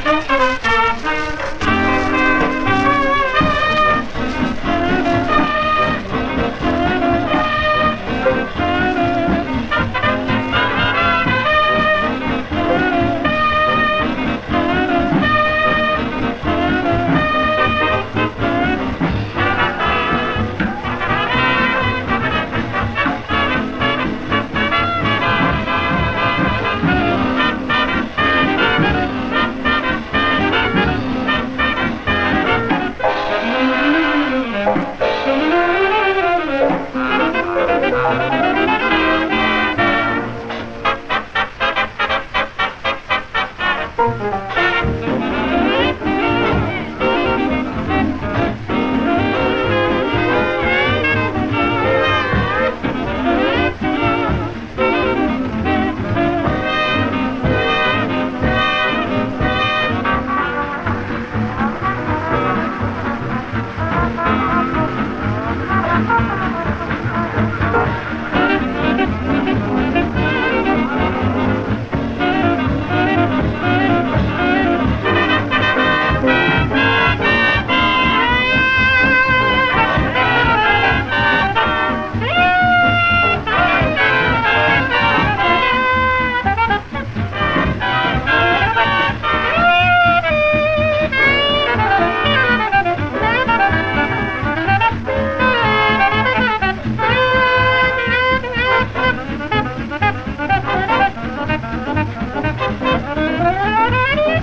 Thank you. Daddy!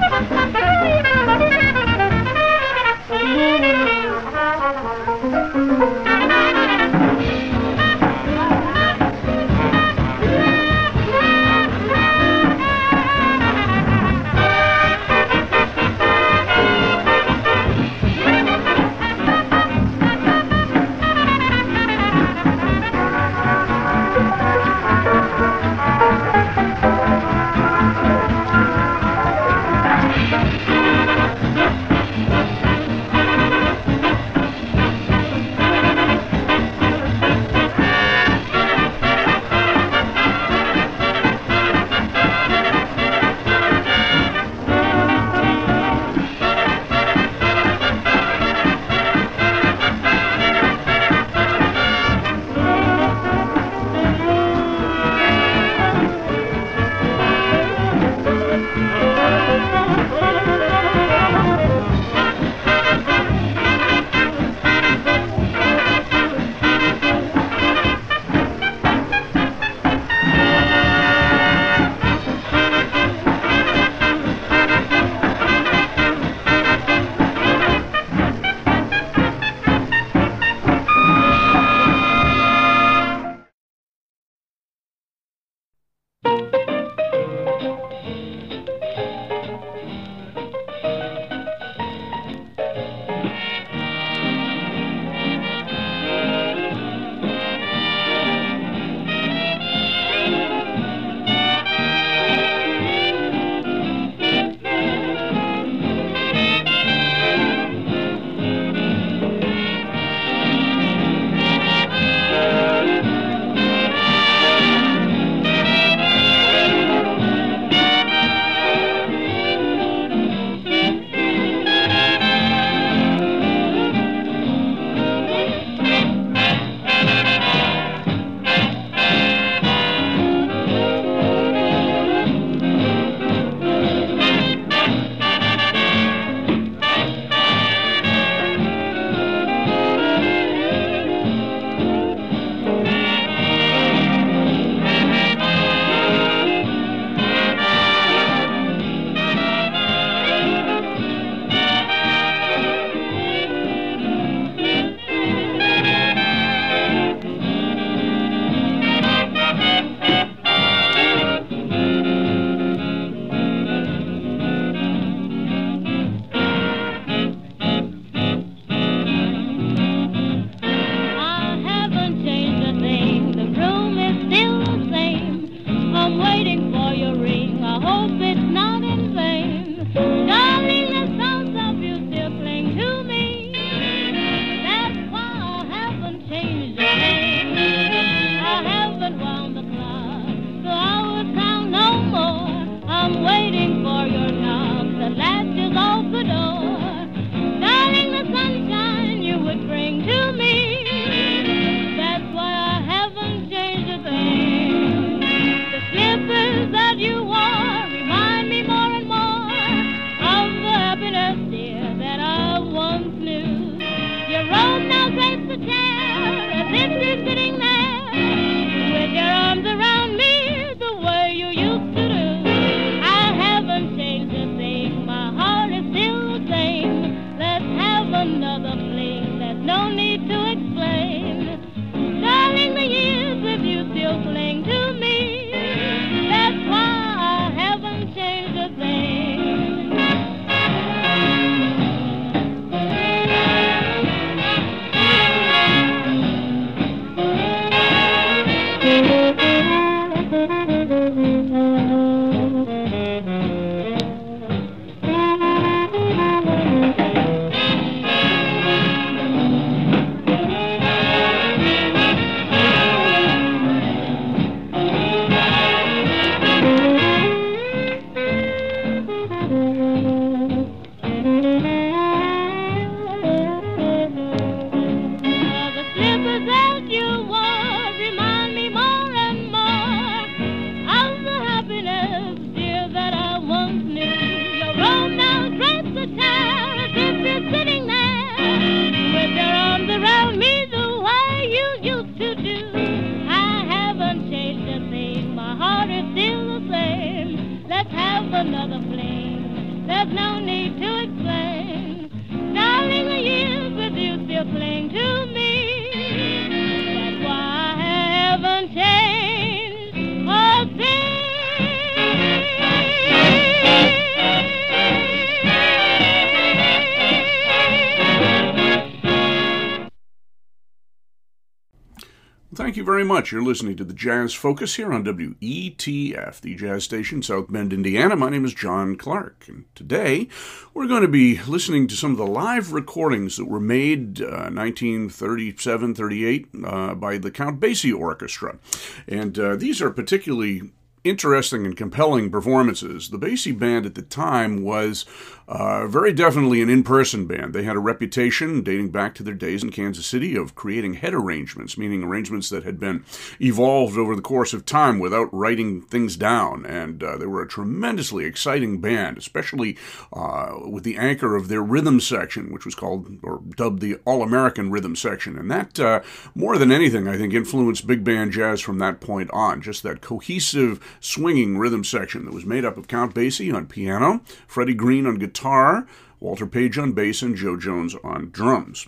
Very much. You're listening to the Jazz Focus here on WETF, the jazz station, South Bend, Indiana. My name is John Clark, and today we're going to be listening to some of the live recordings that were made uh, 1937 38 uh, by the Count Basie Orchestra. And uh, these are particularly interesting and compelling performances. The Basie Band at the time was uh, very definitely an in person band. They had a reputation dating back to their days in Kansas City of creating head arrangements, meaning arrangements that had been evolved over the course of time without writing things down. And uh, they were a tremendously exciting band, especially uh, with the anchor of their rhythm section, which was called or dubbed the All American Rhythm Section. And that, uh, more than anything, I think influenced big band jazz from that point on. Just that cohesive, swinging rhythm section that was made up of Count Basie on piano, Freddie Green on guitar guitar, Walter Page on bass, and Jo Jones on drums.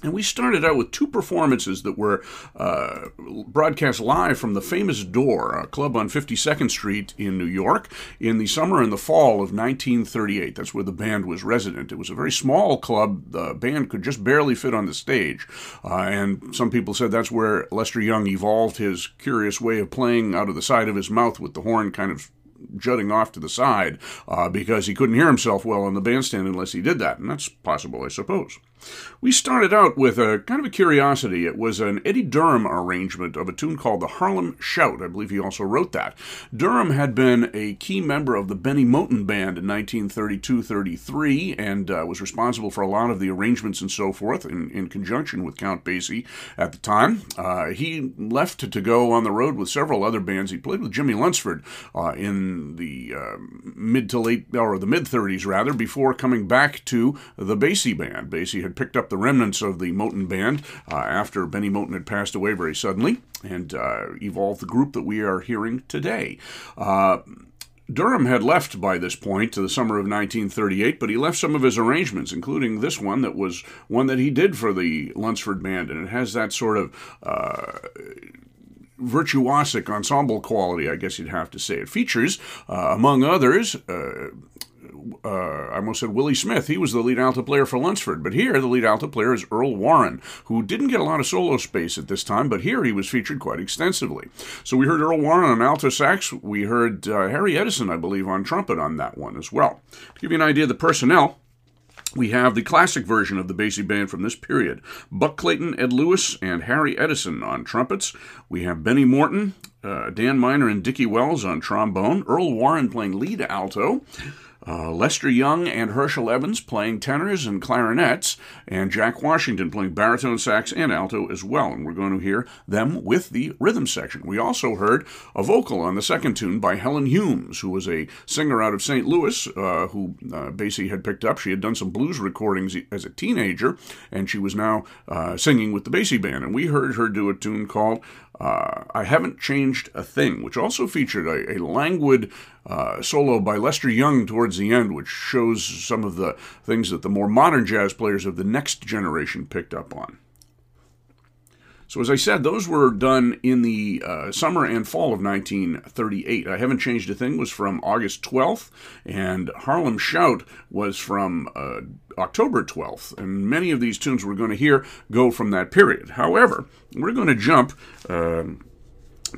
And we started out with two performances that were uh, broadcast live from the famous Door, a club on 52nd Street in New York, in the summer and the fall of 1938. That's where the band was resident. It was a very small club. The band could just barely fit on the stage. Uh, and some people said that's where Lester Young evolved his curious way of playing out of the side of his mouth with the horn kind of jutting off to the side uh, because he couldn't hear himself well on the bandstand unless he did that, and that's possible, I suppose. We started out with a kind of a curiosity. It was an Eddie Durham arrangement of a tune called the Harlem Shout. I believe he also wrote that. Durham had been a key member of the Bennie Moten Band in 1932 33 and uh, was responsible for a lot of the arrangements and so forth in, in conjunction with Count Basie at the time. Uh, he left to, go on the road with several other bands. He played with Jimmie Lunceford uh, in the uh, mid to late, or the mid 30s rather, before coming back to the Basie Band. Basie had picked up the remnants of the Moten band uh, after Bennie Moten had passed away very suddenly and uh, evolved the group that we are hearing today. Uh, Durham had left by this point to the summer of 1938, but he left some of his arrangements, including this one that was one that he did for the Lunceford Band, and it has that sort of uh, virtuosic ensemble quality, I guess you'd have to say. It features, uh, among others, uh, uh, I almost said Willie Smith. He was the lead alto player for Lunceford, but here the lead alto player is Earl Warren, who didn't get a lot of solo space at this time, but here he was featured quite extensively. So we heard Earl Warren on alto sax. We heard uh, Harry Edison, I believe, on trumpet on that one as well. To give you an idea of the personnel, we have the classic version of the Basie Band from this period Buck Clayton, Ed Lewis, and Harry Edison on trumpets. We have Benny Morton, uh, Dan Minor, and Dicky Wells on trombone. Earl Warren playing lead alto. Uh, Lester Young and Herschel Evans playing tenors and clarinets, and Jack Washington playing baritone sax and alto as well. And we're going to hear them with the rhythm section. We also heard a vocal on the second tune by Helen Humes, who was a singer out of St. Louis uh, who uh, Basie had picked up. She had done some blues recordings as a teenager, and she was now uh, singing with the Basie Band. And we heard her do a tune called uh, I Haven't Changed a Thing, which also featured a, a languid uh, solo by Lester Young towards the end, which shows some of the things that the more modern jazz players of the next generation picked up on. So, as I said, those were done in the uh, summer and fall of 1938. I Haven't Changed a Thing was from August 12th, and Harlem Shout was from uh, October 12th. And many of these tunes we're going to hear go from that period. However, we're going to jump. Uh,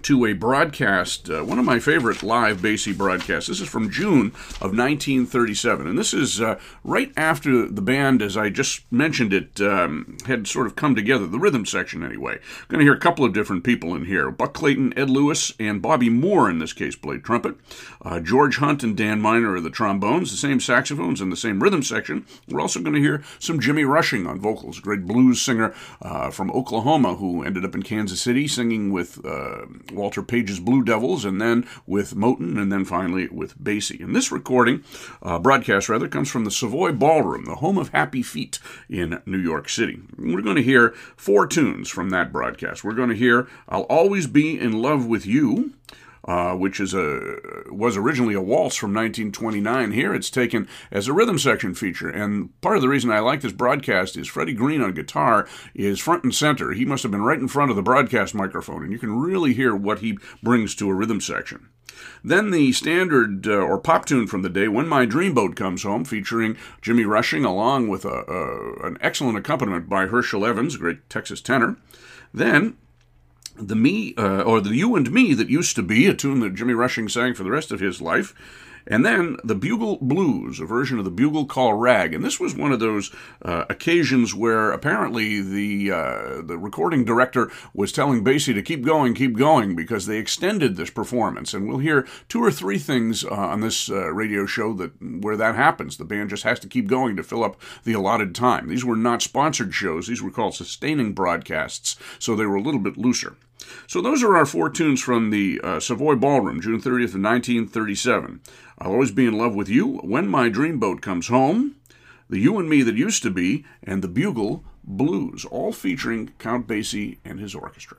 to a broadcast, uh, one of my favorite live Basie broadcasts. This is from June of 1937, and this is uh, right after the band, as I just mentioned it, um, had sort of come together, the rhythm section anyway. Going to hear a couple of different people in here. Buck Clayton, Ed Lewis, and Bobby Moore, in this case, played trumpet. Uh, George Hunt and Dan Minor are the trombones, the same saxophones and the same rhythm section. We're also going to hear some Jimmy Rushing on vocals, a great blues singer uh, from Oklahoma who ended up in Kansas City singing with uh, Walter Page's Blue Devils, and then with Moten, and then finally with Basie. And this recording, uh, broadcast rather, comes from the Savoy Ballroom, the home of Happy Feet in New York City. We're going to hear four tunes from that broadcast. We're going to hear I'll Always Be in Love with You. Uh, which is a was originally a waltz from 1929. Here it's taken as a rhythm section feature, and part of the reason I like this broadcast is Freddie Green on guitar is front and center. He must have been right in front of the broadcast microphone, and you can really hear what he brings to a rhythm section. Then the standard uh, or pop tune from the day, When My Dreamboat Comes Home, featuring Jimmy Rushing, along with a, a, an excellent accompaniment by Herschel Evans, great Texas tenor. Then the me uh, or the you and me that used to be a tune that Jimmy Rushing sang for the rest of his life. And then the Bugle Blues, a version of the Bugle Call Rag, and this was one of those uh, occasions where apparently the uh, the recording director was telling Basie to keep going, keep going, because they extended this performance. And we'll hear two or three things uh, on this uh, radio show that where that happens. The band just has to keep going to fill up the allotted time. These were not sponsored shows; these were called sustaining broadcasts, so they were a little bit looser. So those are our four tunes from the uh, Savoy Ballroom, June 30th of 1937. I'll always be in love with you, When My Dreamboat Comes Home, The You and Me That Used to Be, and The Bugle Blues, all featuring Count Basie and his orchestra.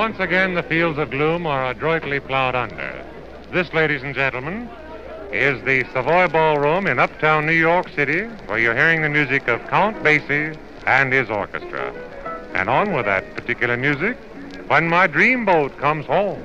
Once again the fields of gloom are adroitly plowed under. This, ladies and gentlemen, is the Savoy Ballroom in uptown New York City, where you're hearing the music of Count Basie and his orchestra. And on with that particular music, When My Dreamboat Comes Home.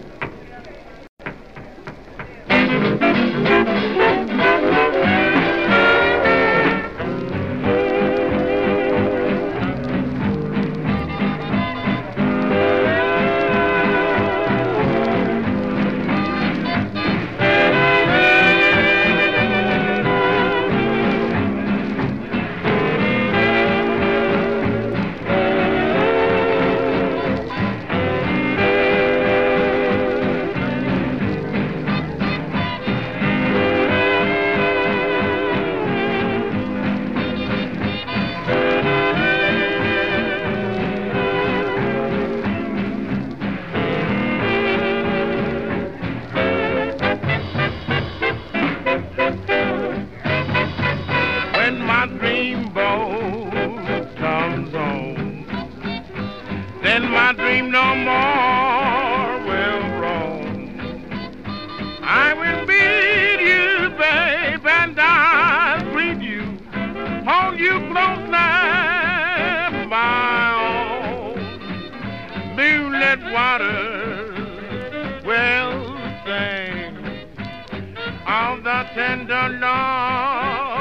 Of the tender love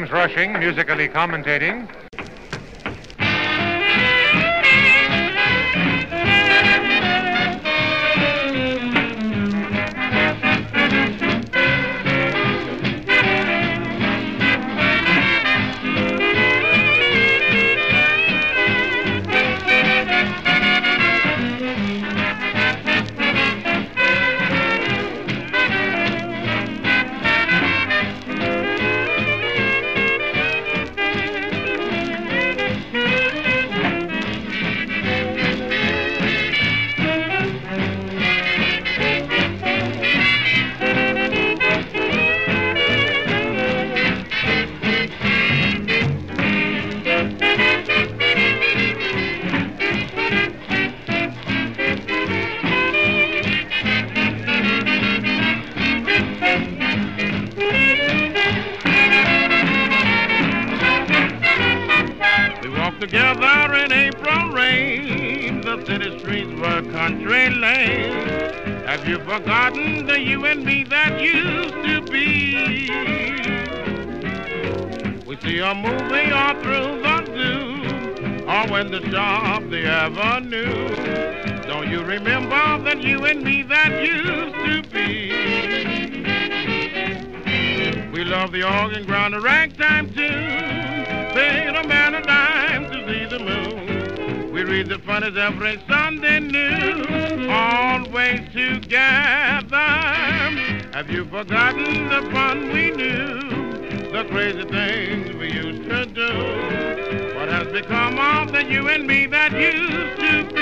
James Rushing musically commentating. The funnies every Sunday noon. Always together. Have you forgotten the fun we knew? The crazy things we used to do. What has become of the you and me that used to be?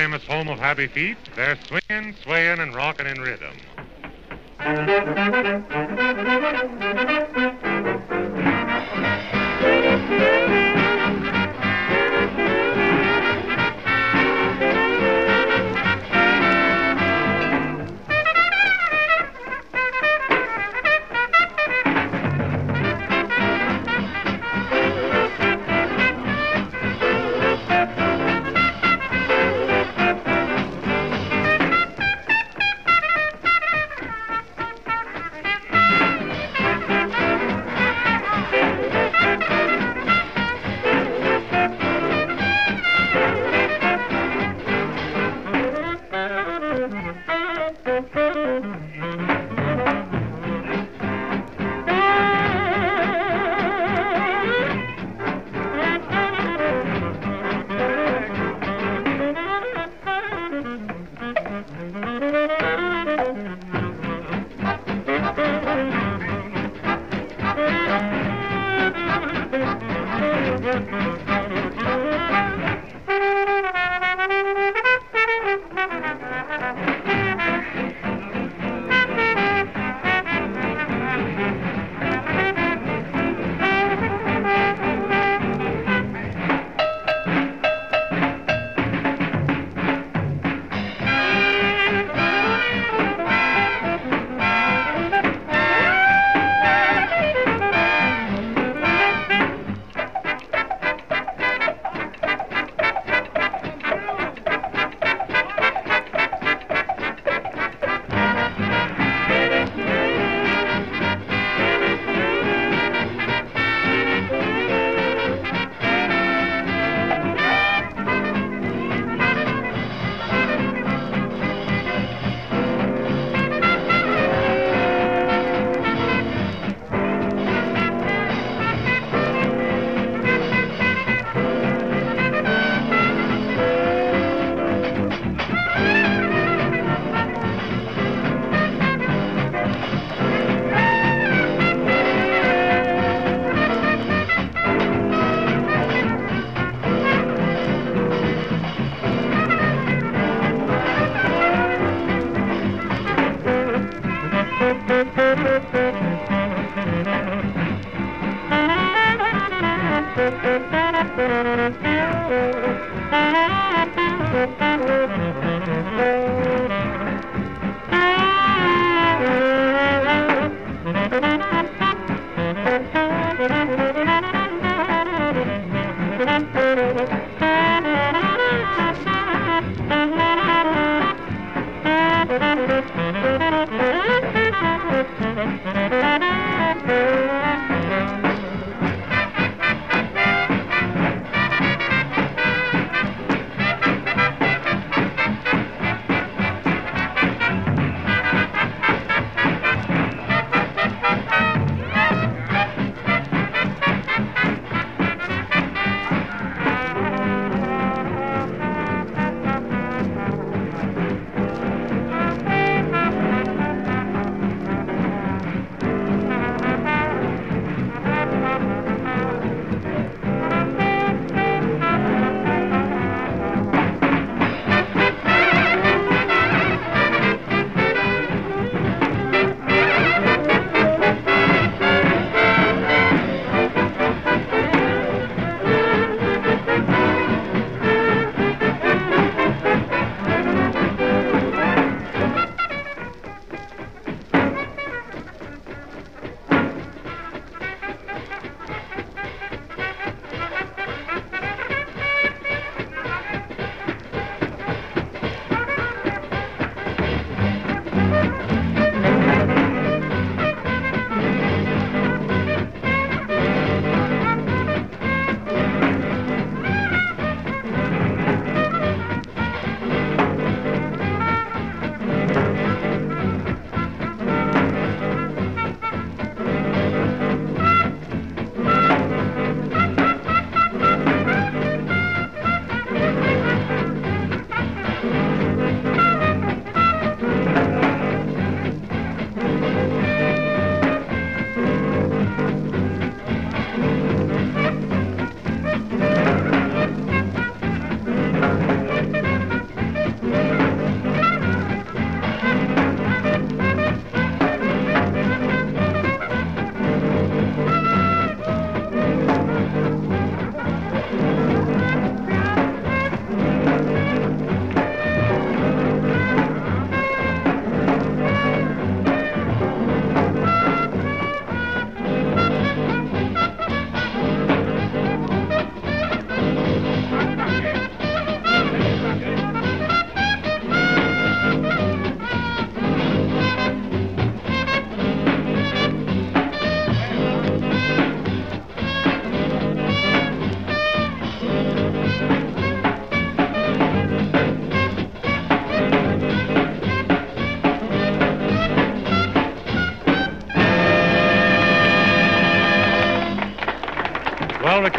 Famous home of Happy Feet, they're swinging, swaying, and rocking in rhythm.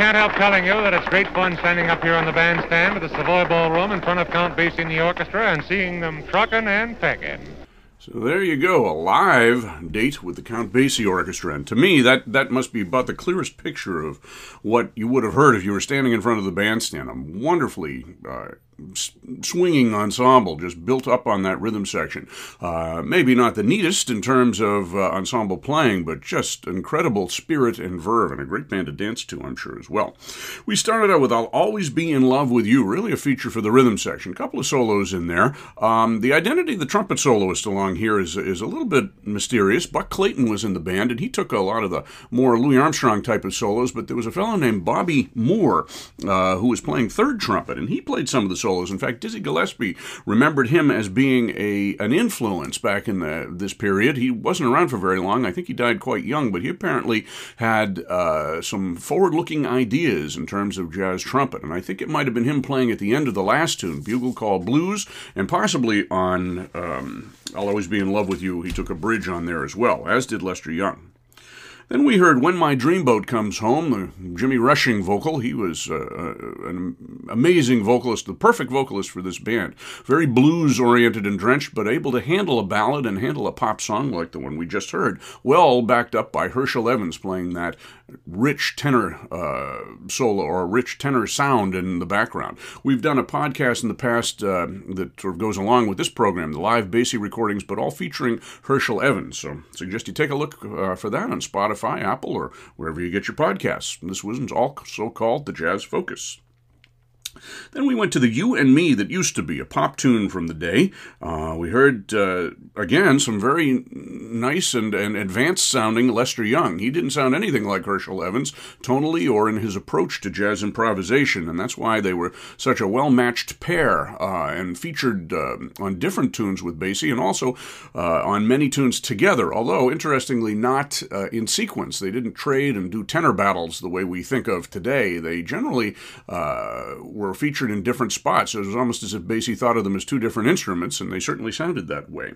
Can't help telling you that it's great fun standing up here on the bandstand at the Savoy Ballroom in front of Count Basie and the orchestra and seeing them trucking and pecking. So there you go, a live date with the Count Basie Orchestra. And to me, that, that must be about the clearest picture of what you would have heard if you were standing in front of the bandstand. A wonderfully uh, swinging ensemble just built up on that rhythm section. Uh, maybe not the neatest in terms of uh, ensemble playing, but just incredible spirit and verve, and a great band to dance to, I'm sure, as well. We started out with I'll Always Be in Love with You, really a feature for the rhythm section. A couple of solos in there. Um, the identity of the trumpet soloist along here is, is a little bit mysterious. Buck Clayton was in the band, and he took a lot of the more Louis Armstrong type of solos, but there was a fellow named Bobby Moore uh, who was playing third trumpet, and he played some of the solos solos. In fact, Dizzy Gillespie remembered him as being a an influence back in the, this period. He wasn't around for very long. I think he died quite young, but he apparently had uh, some forward-looking ideas in terms of jazz trumpet, and I think it might have been him playing at the end of the last tune, Bugle Call Blues, and possibly on um, I'll Always Be in Love with You. He took a bridge on there as well, as did Lester Young. Then we heard When My Dreamboat Comes Home, the Jimmy Rushing vocal. He was uh, uh, an amazing vocalist, the perfect vocalist for this band. Very blues oriented and drenched, but able to handle a ballad and handle a pop song like the one we just heard. Well backed up by Herschel Evans playing that rich tenor uh, solo or rich tenor sound in the background. We've done a podcast in the past uh, that sort of goes along with this program, the live Basie recordings, but all featuring Herschel Evans. So I suggest you take a look uh, for that on Spotify, Apple, or wherever you get your podcasts. This was also called the Jazz Focus. Then we went to the You and Me that used to be, a pop tune from the day. Uh, we heard, uh, again, some very nice and, and advanced sounding Lester Young. He didn't sound anything like Herschel Evans, tonally or in his approach to jazz improvisation, and that's why they were such a well matched pair uh, and featured uh, on different tunes with Basie and also uh, on many tunes together, although, interestingly, not uh, in sequence. They didn't trade and do tenor battles the way we think of today. They generally were featured in different spots. It was almost as if Basie thought of them as two different instruments, and they certainly sounded that way.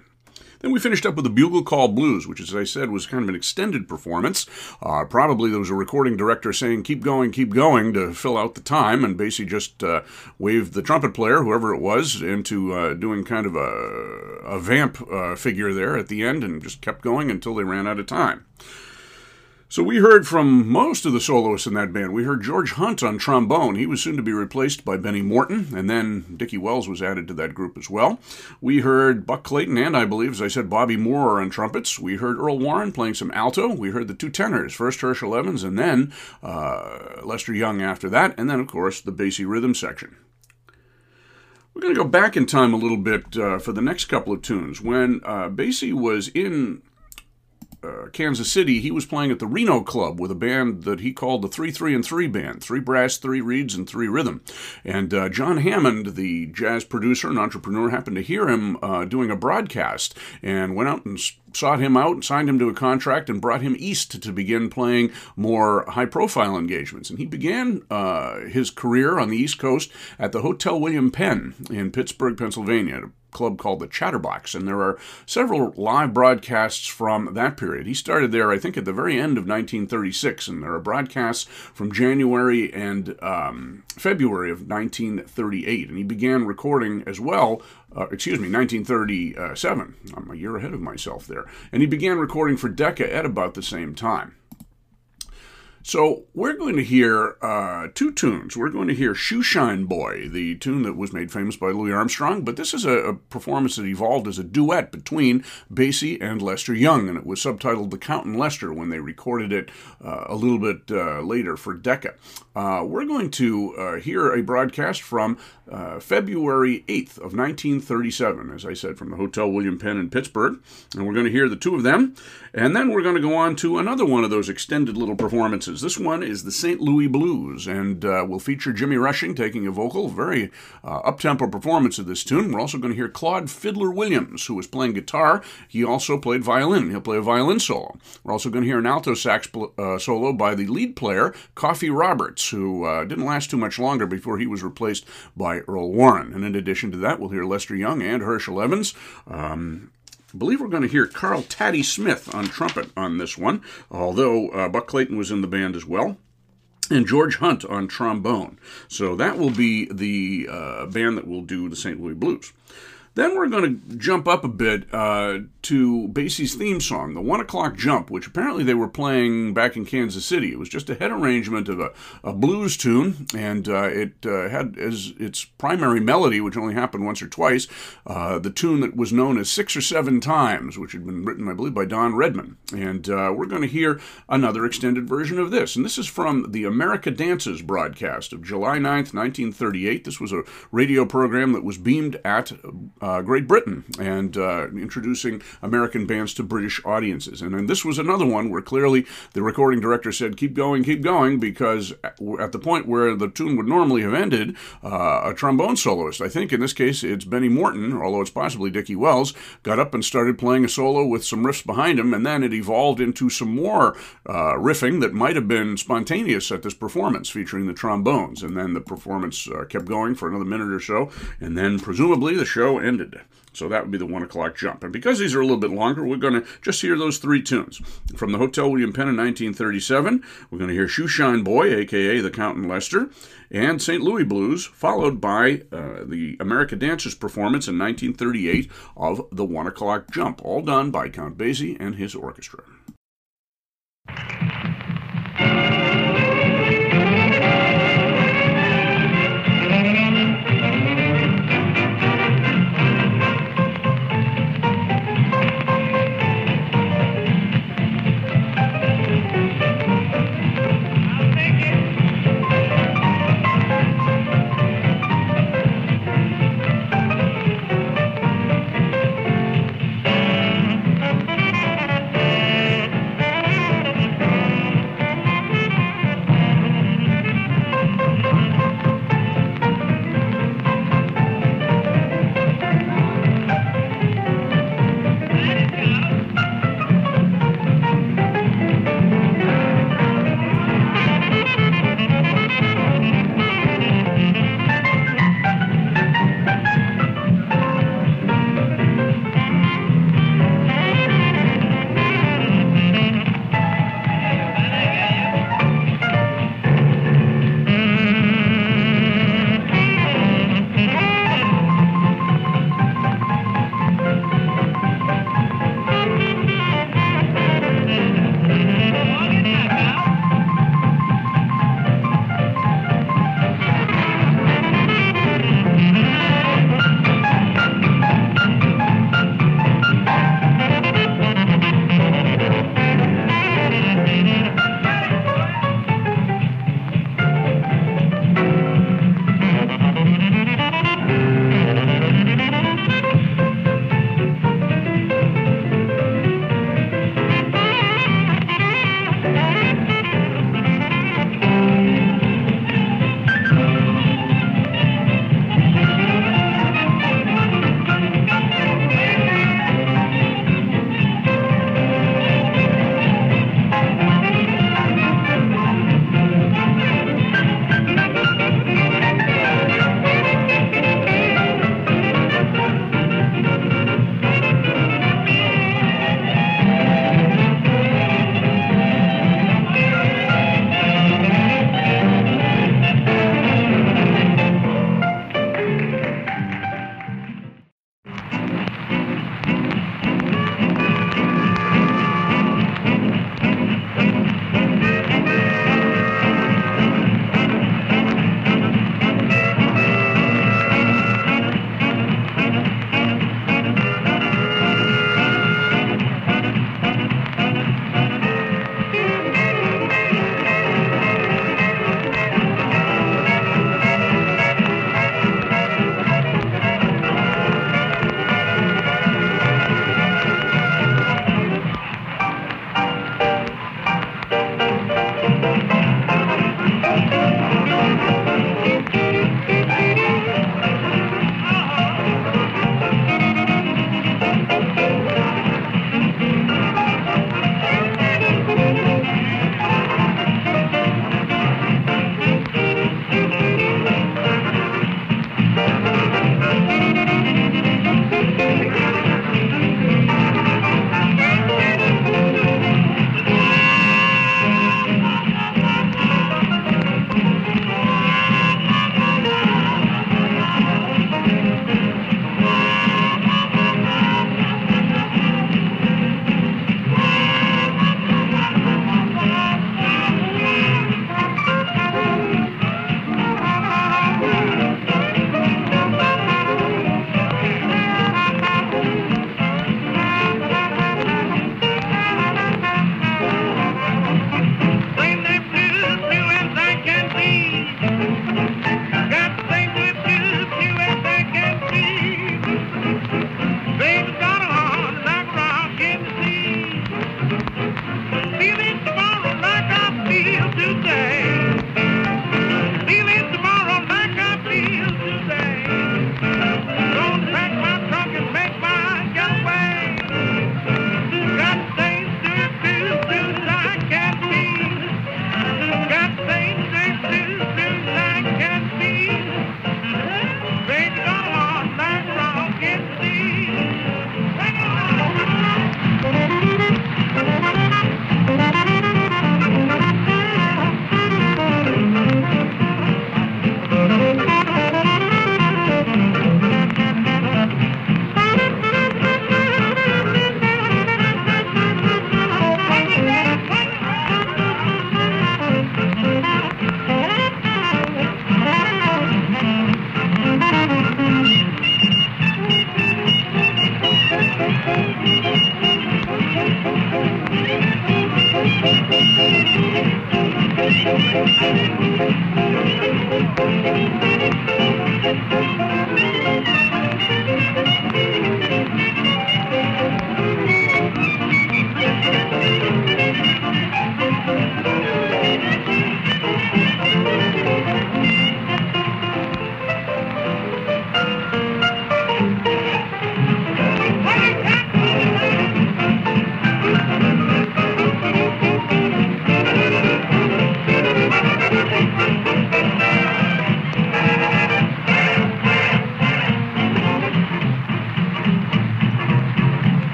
Then we finished up with the Bugle Call Blues, which, as I said, was kind of an extended performance. Uh, probably there was a recording director saying, keep going, keep going, to fill out the time, and Basie just uh, waved the trumpet player, whoever it was, into uh, doing kind of a, a vamp uh, figure there at the end and just kept going until they ran out of time. So we heard from most of the soloists in that band. We heard George Hunt on trombone. He was soon to be replaced by Benny Morton, and then Dicky Wells was added to that group as well. We heard Buck Clayton and, I believe, as I said, Bobby Moore on trumpets. We heard Earl Warren playing some alto. We heard the two tenors, first Herschel Evans and then uh, Lester Young after that, and then, of course, the Basie rhythm section. We're going to go back in time a little bit uh, for the next couple of tunes. When uh, Basie was in uh, Kansas City, he was playing at the Reno Club with a band that he called the 3 3 and 3 Band three brass, three reeds, and three rhythm. And uh, John Hammond, the jazz producer and entrepreneur, happened to hear him uh, doing a broadcast and went out and sought him out, and signed him to a contract, and brought him east to begin playing more high profile engagements. And he began uh, his career on the East Coast at the Hotel William Penn in Pittsburgh, Pennsylvania, club called the Chatterbox, and there are several live broadcasts from that period. He started there, I think, at the very end of 1936, and there are broadcasts from January and um, February of 1938, and he began recording as well. Uh, excuse me, 1937. I'm a year ahead of myself there. And he began recording for Decca at about the same time. So we're going to hear uh, two tunes. We're going to hear Shoeshine Boy, the tune that was made famous by Louis Armstrong, but this is a, a, performance that evolved as a duet between Basie and Lester Young, and it was subtitled The Count and Lester when they recorded it uh, a little bit uh, later for Decca. Uh, we're going to uh, hear a broadcast from uh, February 8th of 1937, as I said, from the Hotel William Penn in Pittsburgh, and we're going to hear the two of them, and then we're going to go on to another one of those extended little performances. This one is the St. Louis Blues, and uh, will feature Jimmy Rushing taking a vocal, very uh, up-tempo performance of this tune. We're also going to hear Claude Fiddler Williams, who was playing guitar. He also played violin. He'll play a violin solo. We're also going to hear an alto sax uh, solo by the lead player, Caughey Roberts, who uh, didn't last too much longer before he was replaced by Earl Warren. And in addition to that, we'll hear Lester Young and Herschel Evans. Um, I believe we're going to hear Carl Tatti Smith on trumpet on this one, although uh, Buck Clayton was in the band as well. and George Hunt on trombone. So that will be the uh, band that will do the St. Louis Blues. Then we're going to jump up a bit uh, to Basie's theme song, the One O'Clock Jump, which apparently they were playing back in Kansas City. It was just a head arrangement of a, a blues tune, and uh, it uh, had as its primary melody, which only happened once or twice, uh, the tune that was known as Six or Seven Times, which had been written, I believe, by Don Redman. And uh, we're going to hear another extended version of this. And this is from the America Dances broadcast of July 9th, 1938. This was a radio program that was beamed at uh, Great Britain and uh, introducing American bands to British audiences. And then this was another one where clearly the recording director said, "Keep going, keep going," because at the point where the tune would normally have ended, uh, a trombone soloist, I think in this case it's Benny Morton, although it's possibly Dicky Wells, got up and started playing a solo with some riffs behind him, and then it evolved into some more uh, riffing that might have been spontaneous at this performance featuring the trombones. And then the performance uh, kept going for another minute or so, and then presumably the show ended So that would be the one o'clock jump. And because these are a little bit longer, we're going to just hear those three tunes. From the Hotel William Penn in 1937, we're going to hear Shoeshine Boy, aka the Count and Lester, and St. Louis Blues, followed by uh, the America Dancers performance in 1938 of the one o'clock jump, all done by Count Basie and his orchestra.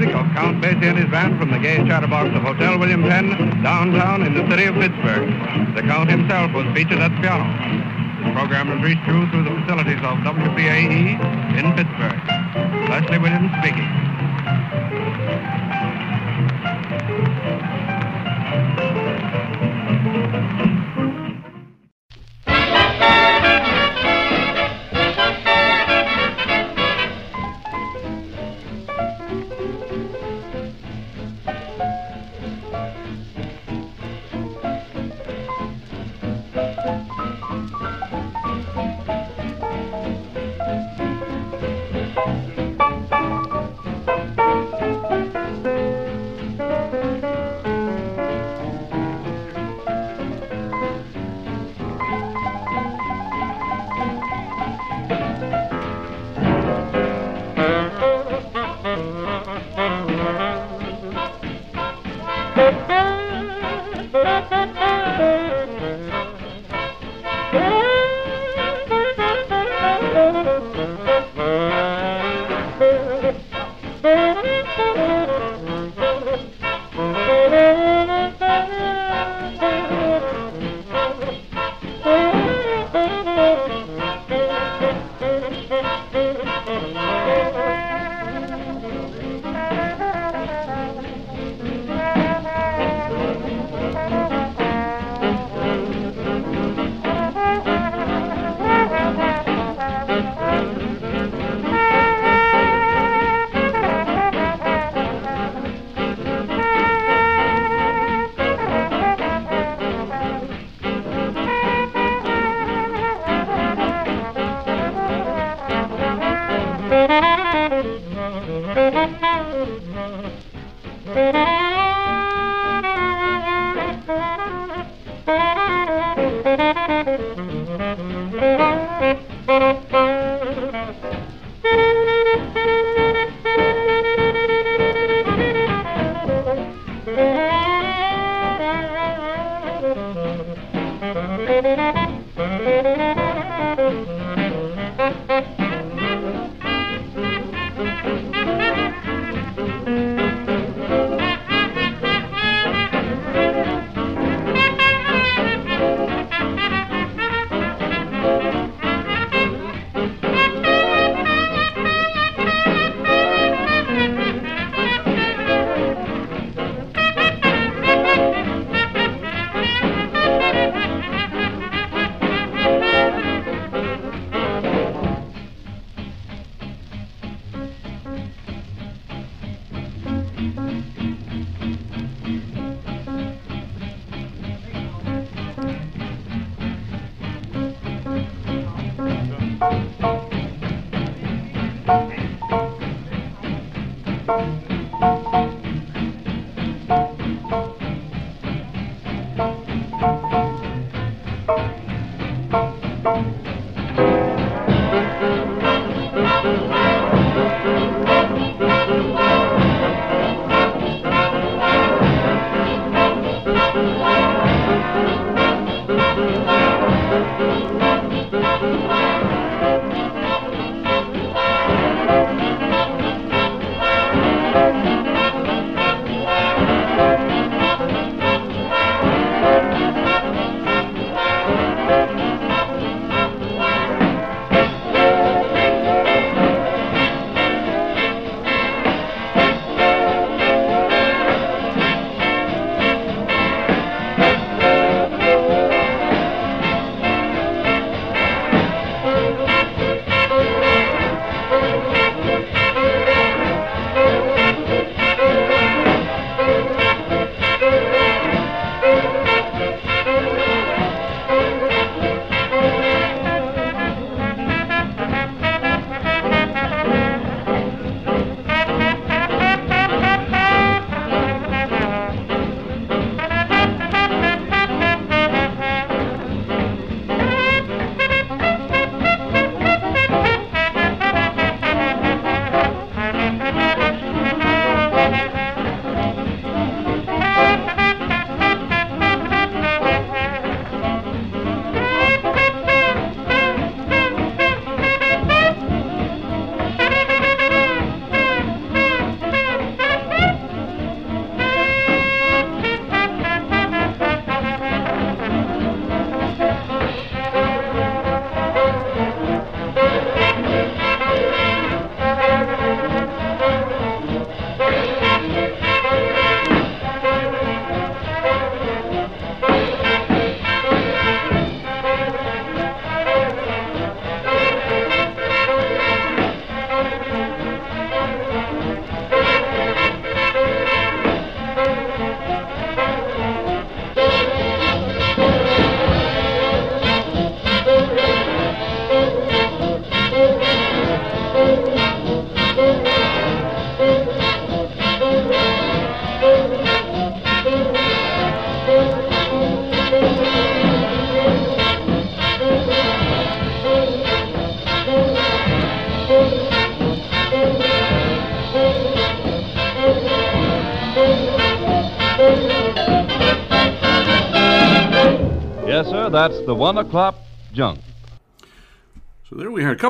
Music of Count Basie and his band from the gay chatterbox of Hotel William Penn, downtown in the city of Pittsburgh. The Count himself was featured at the piano. This program is reached you through the facilities of WCAE in Pittsburgh. Leslie Williams speaking.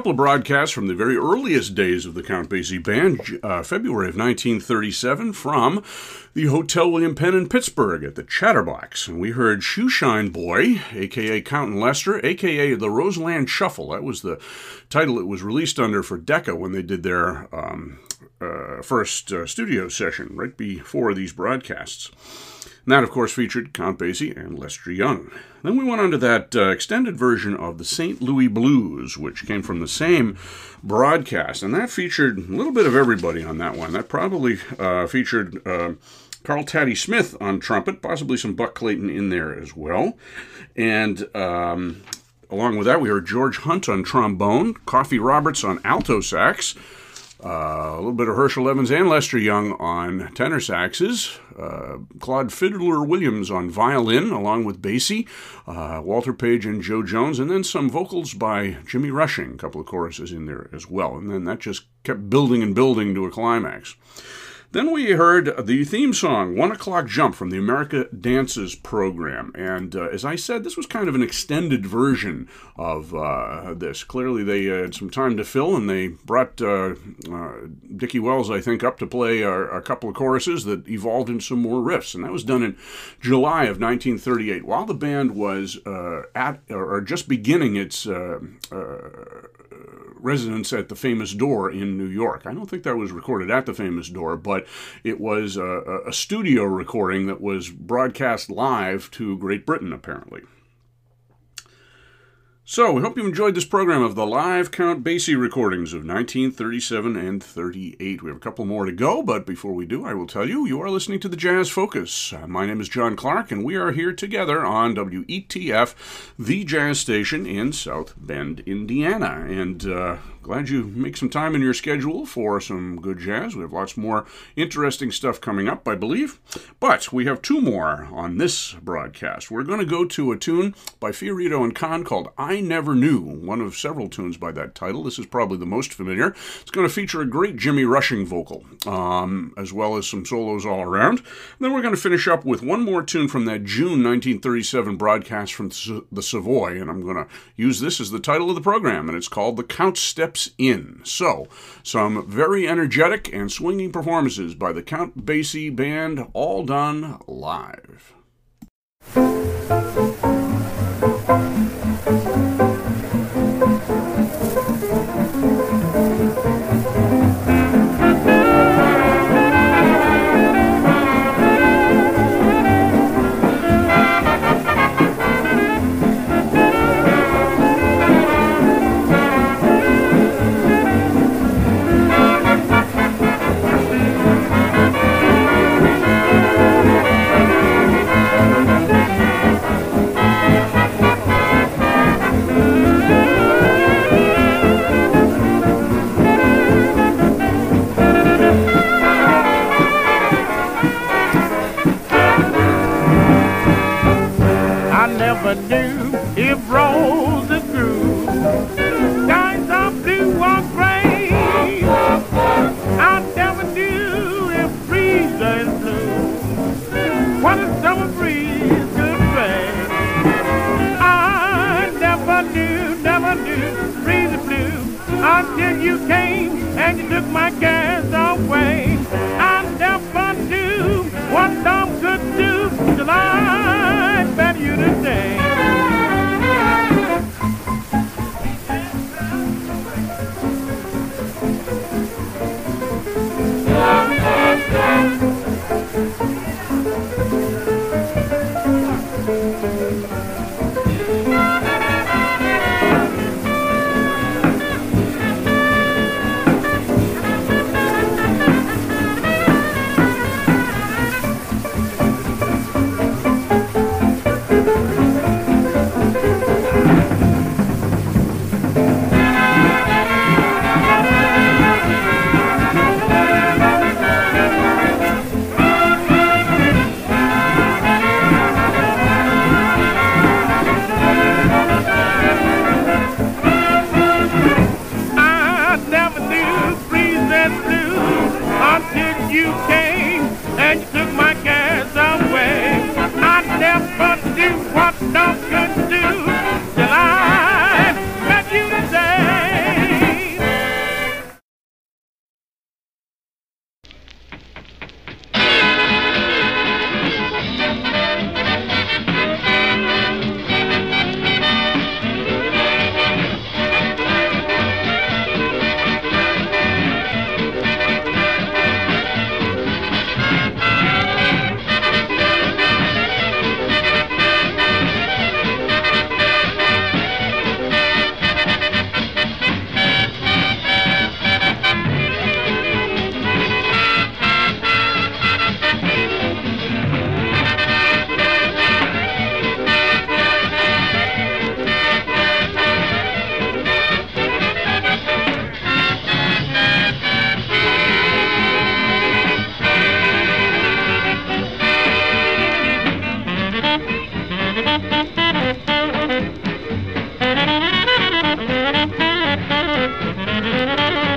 Couple of broadcasts from the very earliest days of the Count Basie Band, uh, February of 1937, from the Hotel William Penn in Pittsburgh at the Chatterbox. And we heard Shoeshine Boy, aka Count and Lester, aka the Roseland Shuffle. That was the title it was released under for Decca when they did their um, uh, first uh, studio session right before these broadcasts. And that, of course, featured Count Basie and Lester Young. Then we went on to that uh, extended version of the St. Louis Blues, which came from the same broadcast. And that featured a little bit of everybody on that one. That probably uh, featured uh, Carl Tatti Smith on trumpet, possibly some Buck Clayton in there as well. And um, along with that, we heard George Hunt on trombone, Caughey Roberts on alto sax. Uh, a little bit of Herschel Evans and Lester Young on tenor saxes, uh, Claude Fiddler Williams on violin, along with Basie, uh, Walter Page and Jo Jones, and then some vocals by Jimmy Rushing, a couple of choruses in there as well. And then that just kept building and building to a climax. Then we heard the theme song, One O'Clock Jump, from the America Dances program. And uh, as I said, this was kind of an extended version of uh, this. Clearly, they had some time to fill, and they brought uh, uh Dicky Wells, I think, up to play a, a, couple of choruses that evolved into some more riffs. And that was done in July of 1938, while the band was uh, at or just beginning its uh, residence at the famous door in New York. I don't think that was recorded at the famous door, but it was a, a studio recording that was broadcast live to Great Britain, apparently. So, we hope you enjoyed this program of the live Count Basie recordings of 1937 and 38. We have a couple more to go, but before we do, I will tell you you are listening to the Jazz Focus. Uh, my name is John Clark, and we are here together on WETF, the jazz station in South Bend, Indiana. And uh, glad you make some time in your schedule for some good jazz. We have lots more interesting stuff coming up, I believe. But we have two more on this broadcast. We're going to go to a tune by Fiorito and Kahn called I Never Knew, one of several tunes by that title. This is probably the most familiar. It's going to feature a great Jimmy Rushing vocal, um, as well as some solos all around. And then we're going to finish up with one more tune from that June 1937 broadcast from the Savoy, and I'm going to use this as the title of the program, and it's called The Count Step steps in. So, some very energetic and swinging performances by the Count Basie Band, all done live. And you Thank you.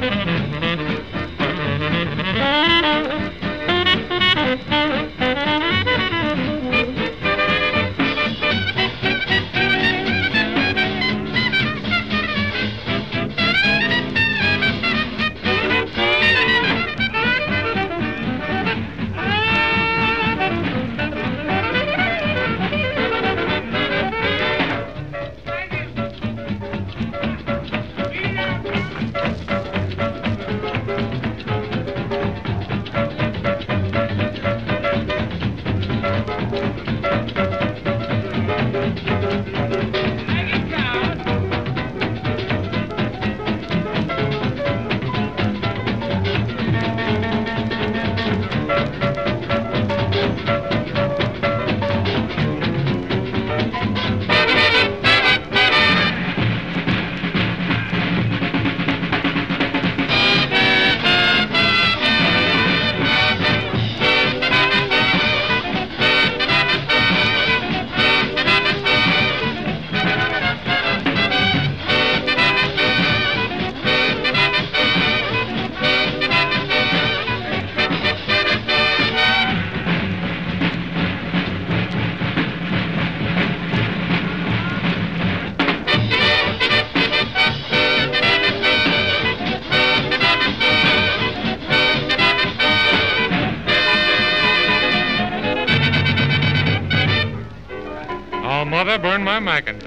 My Macintosh.